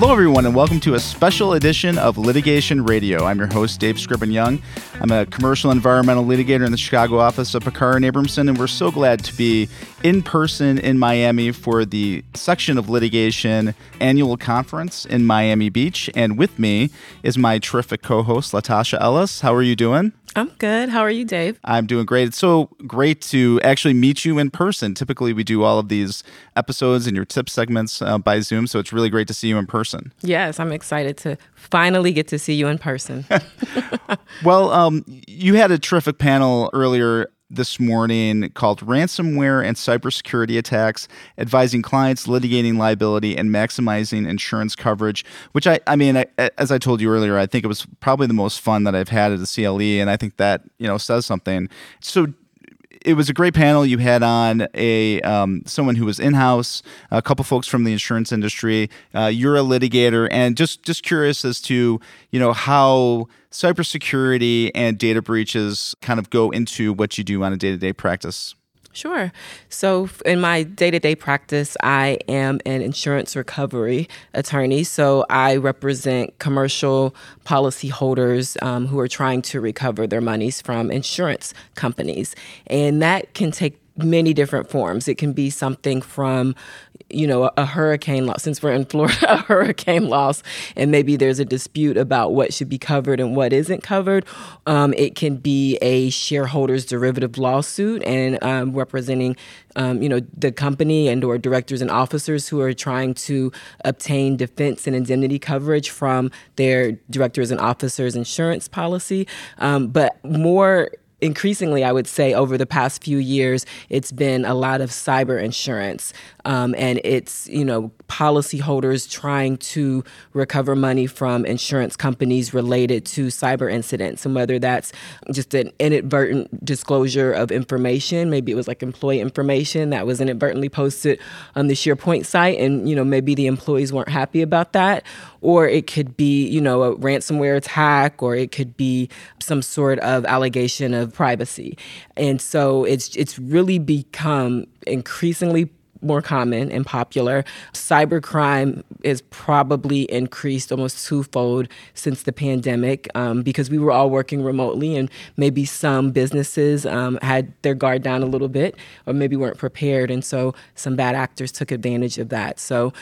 Hello, everyone, and welcome to a special edition of Litigation Radio. I'm your host, Dave Scriven Young. I'm a commercial environmental litigator in the Chicago office of Peckar and Abramson, and we're so glad to be in person in Miami for the section of litigation annual conference in Miami Beach. And with me is my terrific co host, Latosha Ellis. How are you doing? I'm good. How are you, Dave? I'm doing great. It's so great to actually meet you in person. Typically, we do all of these episodes and your tip segments uh, by Zoom, so it's really great to see you in person. Yes, I'm excited to finally get to see you in person. well, um, you had a terrific panel earlier this morning called Ransomware and Cybersecurity Attacks, advising clients litigating liability and maximizing insurance coverage, which I, I mean, I, as I told you earlier, I think it was probably the most fun that I've had at the CLE. And I think that, you know, says something. So it was a great panel. You had on a um, someone who was in house, a couple folks from the insurance industry. Uh, you're a litigator, and just just curious as to you know how cybersecurity and data breaches kind of go into what you do on a day to day practice. Sure. So, in my day to day practice, I am an insurance recovery attorney. So, I represent commercial policyholders um, who are trying to recover their monies from insurance companies. And that can take many different forms. It can be something from, you know, a, a, hurricane loss, since we're in Florida, a hurricane loss, and maybe there's a dispute about what should be covered and what isn't covered. Um, it can be a shareholders derivative lawsuit and um, representing, um, you know, the company and or directors and officers who are trying to obtain defense and indemnity coverage from their directors and officers insurance policy. Um, but more increasingly, I would say, over the past few years, it's been a lot of cyber insurance. Um, and it's, you know, policyholders trying to recover money from insurance companies related to cyber incidents. And whether that's just an inadvertent disclosure of information, maybe it was like employee information that was inadvertently posted on the SharePoint site, and, you know, maybe the employees weren't happy about that. Or it could be, you know, a ransomware attack, or it could be some sort of allegation of privacy. And so it's it's really become increasingly more common and popular. Cybercrime is probably increased almost twofold since the pandemic um, because we were all working remotely and maybe some businesses um, had their guard down a little bit or maybe weren't prepared. And so some bad actors took advantage of that. So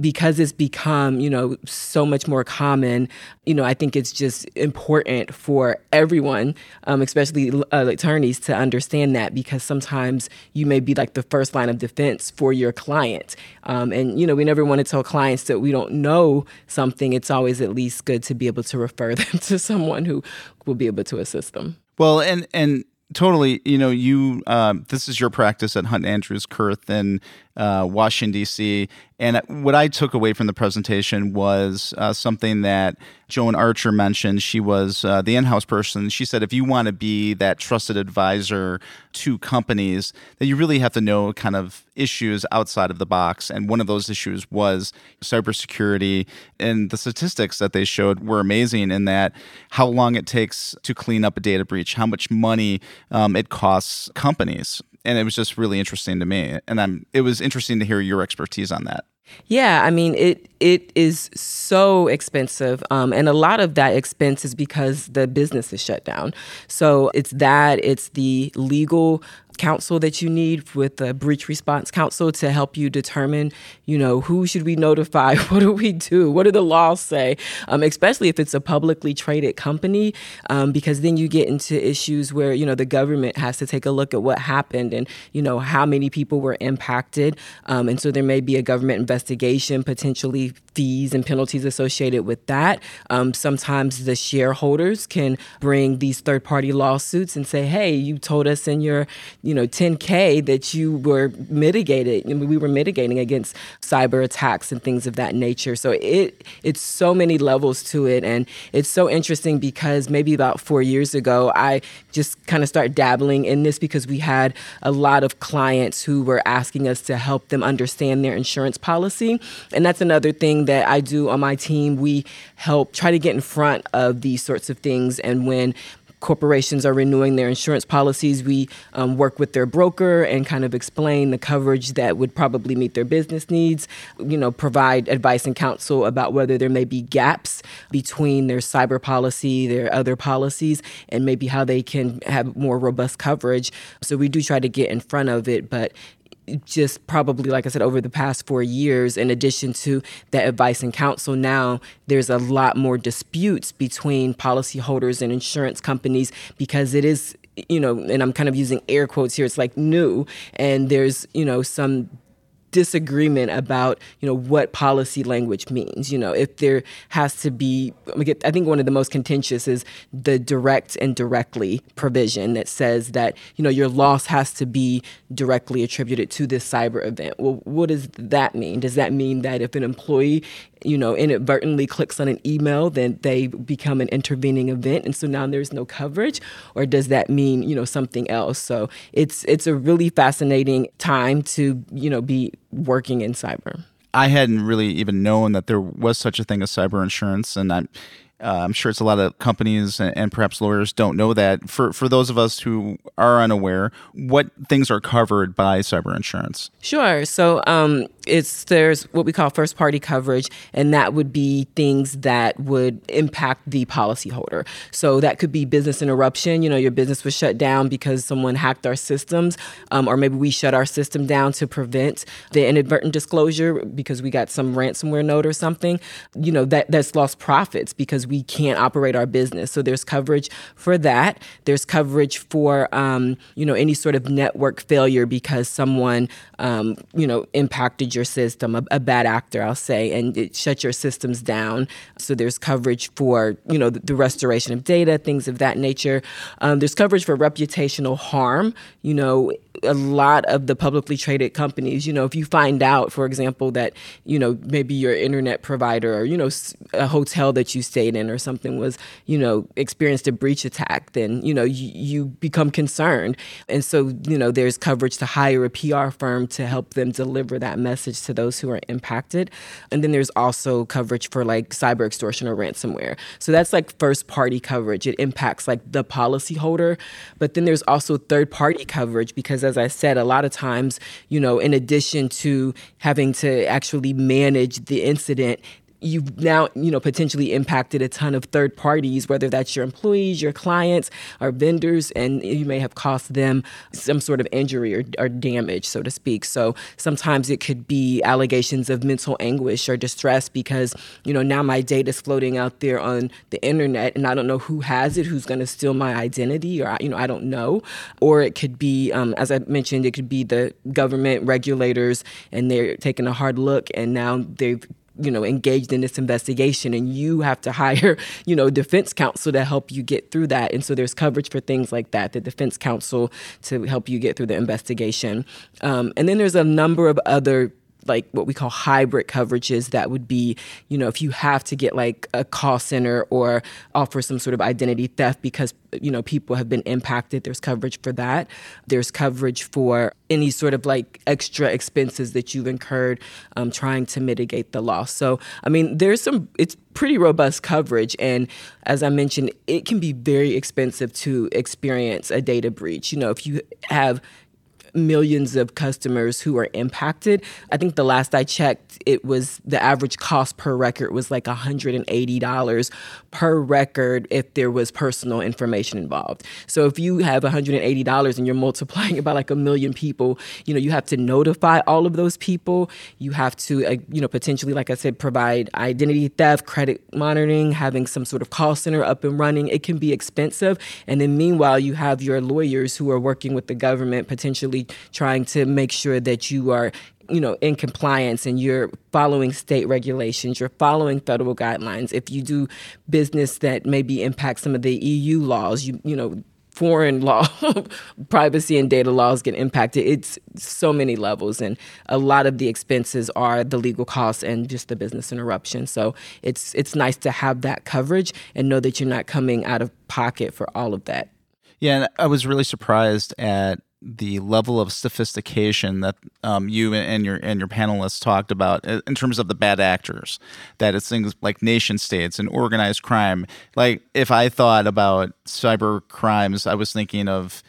because it's become, you know, so much more common, you know, I think it's just important for everyone, um, especially uh, attorneys, to understand that because sometimes you may be like the first line of defense for for your client. Um, and, you know, we never want to tell clients that we don't know something. It's always at least good to be able to refer them to someone who will be able to assist them. Well, and, and, Totally, you know, you. Um, this is your practice at Hunton Andrews Kurth in uh, Washington D.C. And what I took away from the presentation was uh, something that Joan Archer mentioned. She was uh, the in-house person. She said, if you want to be that trusted advisor to companies, then you really have to know kind of issues outside of the box. And one of those issues was cybersecurity. And the statistics that they showed were amazing in that how long it takes to clean up a data breach, how much money um, it costs companies and it was just really interesting to me. And I'm it was interesting to hear your expertise on that. Yeah, I mean it it is so expensive, um, and a lot of that expense is because the business is shut down. So it's that it's the legal counsel that you need with the breach response counsel to help you determine, you know, who should we notify? What do we do? What do the laws say? Um, especially if it's a publicly traded company, um, because then you get into issues where, you know, the government has to take a look at what happened and, you know, how many people were impacted. Um, and so there may be a government investigation, potentially fees and penalties associated with that. Um, sometimes the shareholders can bring these third party lawsuits and say, hey, you told us in your, you know 10k that you were mitigated we were mitigating against cyber attacks and things of that nature so it it's so many levels to it and it's so interesting because maybe about 4 years ago I just kind of started dabbling in this because we had a lot of clients who were asking us to help them understand their insurance policy and that's another thing that I do on my team we help try to get in front of these sorts of things and when corporations are renewing their insurance policies, we um, work with their broker and kind of explain the coverage that would probably meet their business needs. You know, provide advice and counsel about whether there may be gaps between their cyber policy, their other policies, and maybe how they can have more robust coverage. So we do try to get in front of it, but just probably, like I said, over the past four years, in addition to that advice and counsel, now there's a lot more disputes between policyholders and insurance companies because it is you know, and I'm kind of using air quotes here, it's like new, and there's, you know, some disagreement about you know what policy language means. You know if there has to be i think one of the most contentious is the direct and directly provision that says that you know your loss has to be directly attributed to this cyber event. Well what does that mean? Does that mean that if an employee you know, inadvertently clicks on an email, then they become an intervening event, and so now there's no coverage, or does that mean you know something else? So it's it's a really fascinating time to you know be working in cyber. I hadn't really even known that there was such a thing as cyber insurance, and I'm uh, I'm sure it's a lot of companies and, and, perhaps lawyers don't know that. For for those of us who are unaware, what things are covered by cyber insurance? Sure. So um, it's there's what we call first party coverage, and that would be things that would impact the policyholder. So that could be business interruption. You know, your business was shut down because someone hacked our systems, um, or maybe we shut our system down to prevent the inadvertent disclosure because we got some ransomware note or something. You know, that that's lost profits because we can't operate our business. So there's coverage for that. There's coverage for um, you know any sort of network failure because someone um, you know impacted your system, a, a, bad actor, I'll say, and it shut your systems down. So there's coverage for you know the, the restoration of data, things of that nature. Um, there's coverage for reputational harm. You know a lot of the publicly traded companies, you know, if you find out, for example, that, you know, maybe your internet provider or, you know, a hotel that you stayed or something was, you know, experienced a breach attack, then, you know, you, you become concerned. And so, you know, there's coverage to hire a PR firm to help them deliver that message to those who are impacted. And then there's also coverage for like cyber extortion or ransomware. So that's like first party coverage. It impacts like the policyholder. But then there's also third party coverage because as I said, a lot of times, you know, in addition to having to actually manage the incident, you've now you know potentially impacted a ton of third parties whether that's your employees your clients or vendors and you may have caused them some sort of injury or, or, damage so to speak. So sometimes it could be allegations of mental anguish or distress because you know now my data is floating out there on the internet and i don't know who has it who's going to steal my identity or you know i don't know. Or it could be um, as i mentioned it could be the government regulators and they're taking a hard look and now they've you know engaged in this investigation and you have to hire you know defense counsel to help you get through that. And so there's coverage for things like that the defense counsel to help you get through the investigation. Um, and then there's a number of other like what we call hybrid coverages that would be you know if you have to get like a call center or offer some sort of identity theft because you know people have been impacted there's coverage for that. There's coverage for any sort of like extra expenses that you've incurred um, trying to mitigate the loss. So i mean there's some it's pretty robust coverage. And as i mentioned it can be very expensive to experience a data breach. You know if you have millions of customers who are impacted. I think the last I checked, it was the average cost per record was like $180 per record if there was personal information involved. So if you have $180 and you're multiplying it by like a million people, you know, you have to notify all of those people. You have to, uh, you know, potentially, like I said, provide identity theft, credit monitoring, having some sort of call center up and running. It can be expensive. And then meanwhile, you have your lawyers who are working with the government potentially trying to make sure that you are you know in compliance and you're following state regulations you're following federal guidelines. If you do business that maybe impacts some of the EU laws you you know foreign law privacy and data laws get impacted. It's so many levels and a lot of the expenses are the legal costs and just the business interruption. So it's it's nice to have that coverage and know that you're not coming out of pocket for all of that. Yeah, and I was really surprised at the level of sophistication that um, you and your and your panelists talked about in terms of the bad actors. That it's things like nation states and organized crime. Like if I thought about cyber crimes, I was thinking of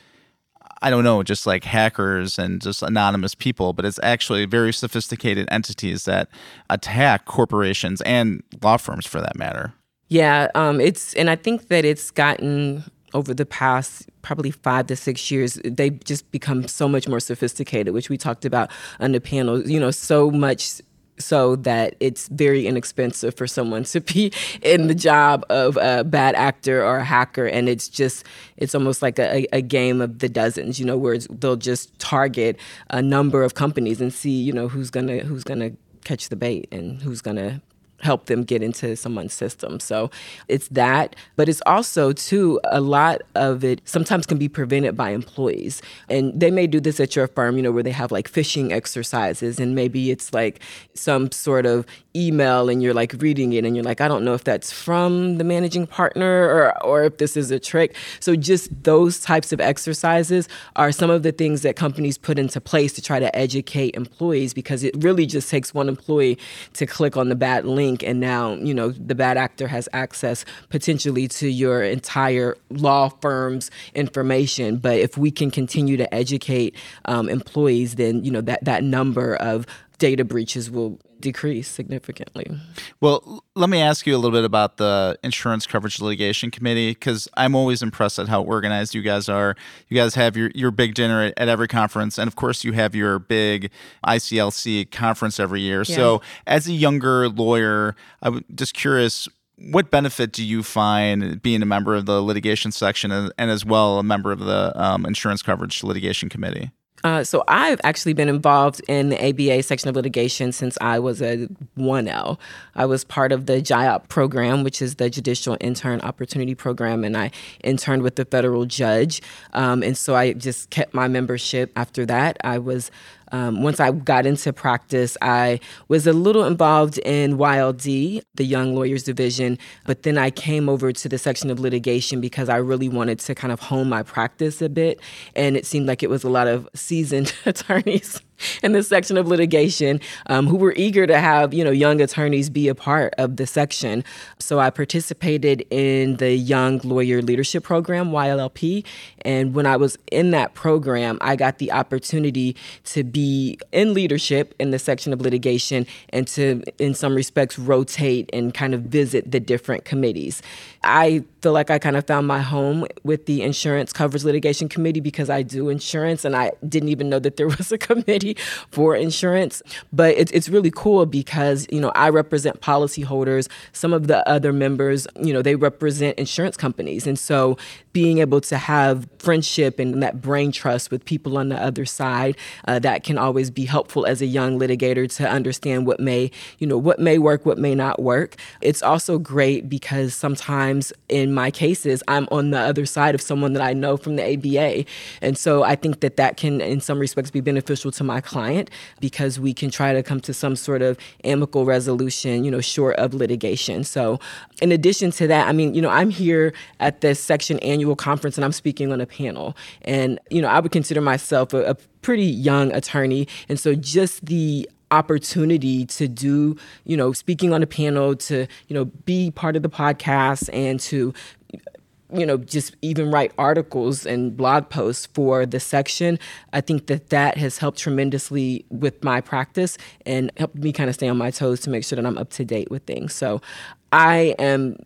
I don't know, just like hackers and just anonymous people, but it's actually very sophisticated entities that attack corporations and law firms for that matter. Yeah, um, it's and I think that it's gotten over the past probably five to six years, they've just become so much more sophisticated, which we talked about on the panel. You know, so much so that it's very inexpensive for someone to be in the job of a bad actor or a hacker and it's just it's almost like a, a game of the dozens you know where they'll just target a number of companies and see you know who's gonna who's gonna catch the bait and who's gonna help them get into someone's system. So it's that, but it's also too a lot of it sometimes can be prevented by employees. And they may do this at your firm, you know, where they have like phishing exercises and maybe it's like some sort of email and you're like reading it and you're like I don't know if that's from the managing partner or or if this is a trick. So just those types of exercises are some of the things that companies put into place to try to educate employees because it really just takes one employee to click on the bad link and now you know the bad actor has access potentially to your entire law firm's information. But if we can continue to educate um, employees then you know that that number of data breaches will decrease significantly. Well, let me ask you a little bit about the Insurance Coverage Litigation Committee because I'm always impressed at how organized you guys are. You guys have your, your big dinner at, at every conference, and of course, you have your big ICLC conference every year. Yeah. So, as a younger lawyer, I'm just curious what benefit do you find being a member of the litigation section and, and as well a member of the um, insurance coverage litigation committee? Uh, so I've actually been involved in the ABA section of litigation since I was a 1L. I was part of the JIOP program, which is the Judicial Intern Opportunity Program, and I interned with the federal judge. Um, and so I just kept my membership after that. I was um, once I got into practice, I was a little involved in YLD, the Young Lawyers Division, but then I came over to the section of litigation because I really wanted to kind of hone my practice a bit. And it seemed like it was a lot of seasoned attorneys in this section of litigation um, who were eager to have you know young attorneys be a part of the section. So I participated in the Young Lawyer Leadership Program (YLLP), and when I was in that program, I got the opportunity to be in leadership in the section of litigation and to, in some respects, rotate and kind of visit the different committees. I feel like I kind of found my home with the Insurance Coverage Litigation Committee because I do insurance and I didn't even know that there was a committee for insurance. But it's, it's really cool because, you know, I represent policyholders. Some of the other members, you know, they represent insurance companies. And so being able to have friendship and that brain trust with people on the other side, uh, that can always be helpful as a young litigator to understand what may, you know, what may work, what may not work. It's also great because sometimes in my cases, I'm on the other side of someone that I know from the ABA. And so I think that that can, in some respects, be beneficial to my client because we can try to come to some sort of amicable resolution, you know, short of litigation. So in addition to that, I mean, you know, I'm here at this section annual annual conference and I'm speaking on a panel. And, you know, I would consider myself a, a pretty young attorney. And so just the opportunity to do, you know, speaking on a panel, to, you know, be part of the podcast and to you know just even write articles and blog posts for the section. I think that that has helped tremendously with my practice and helped me kind of stay on my toes to make sure that i'm up to date with things. So i am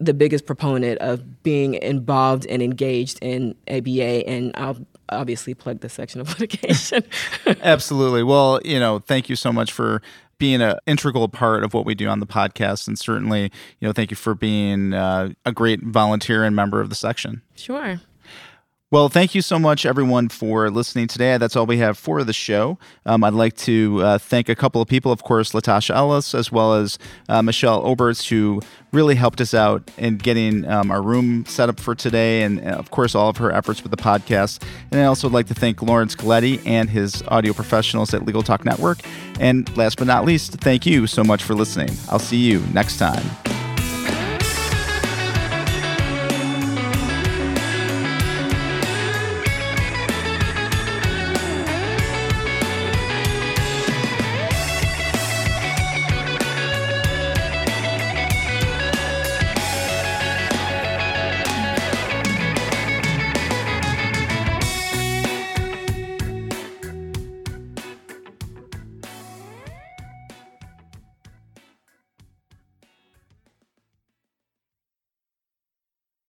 the biggest proponent of being involved and engaged in ABA, and I'll obviously plug the section of litigation. Absolutely. Well, you know, thank you so much for being an integral part of what we do on the podcast, and certainly, you know, thank you for being uh, a great volunteer and member of the section. Sure. Well, thank you so much, everyone, for listening today. That's all we have for the show. Um, I'd like to uh, thank a couple of people, of course, Latosha Ellis, as well as uh, Michelle Oberts, who really helped us out in getting um, our room set up for today, and, uh, of course, all of her efforts with the podcast. And I also would like to thank Lawrence Colletti and his audio professionals at Legal Talk Network. And last but not least, thank you so much for listening. I'll see you next time.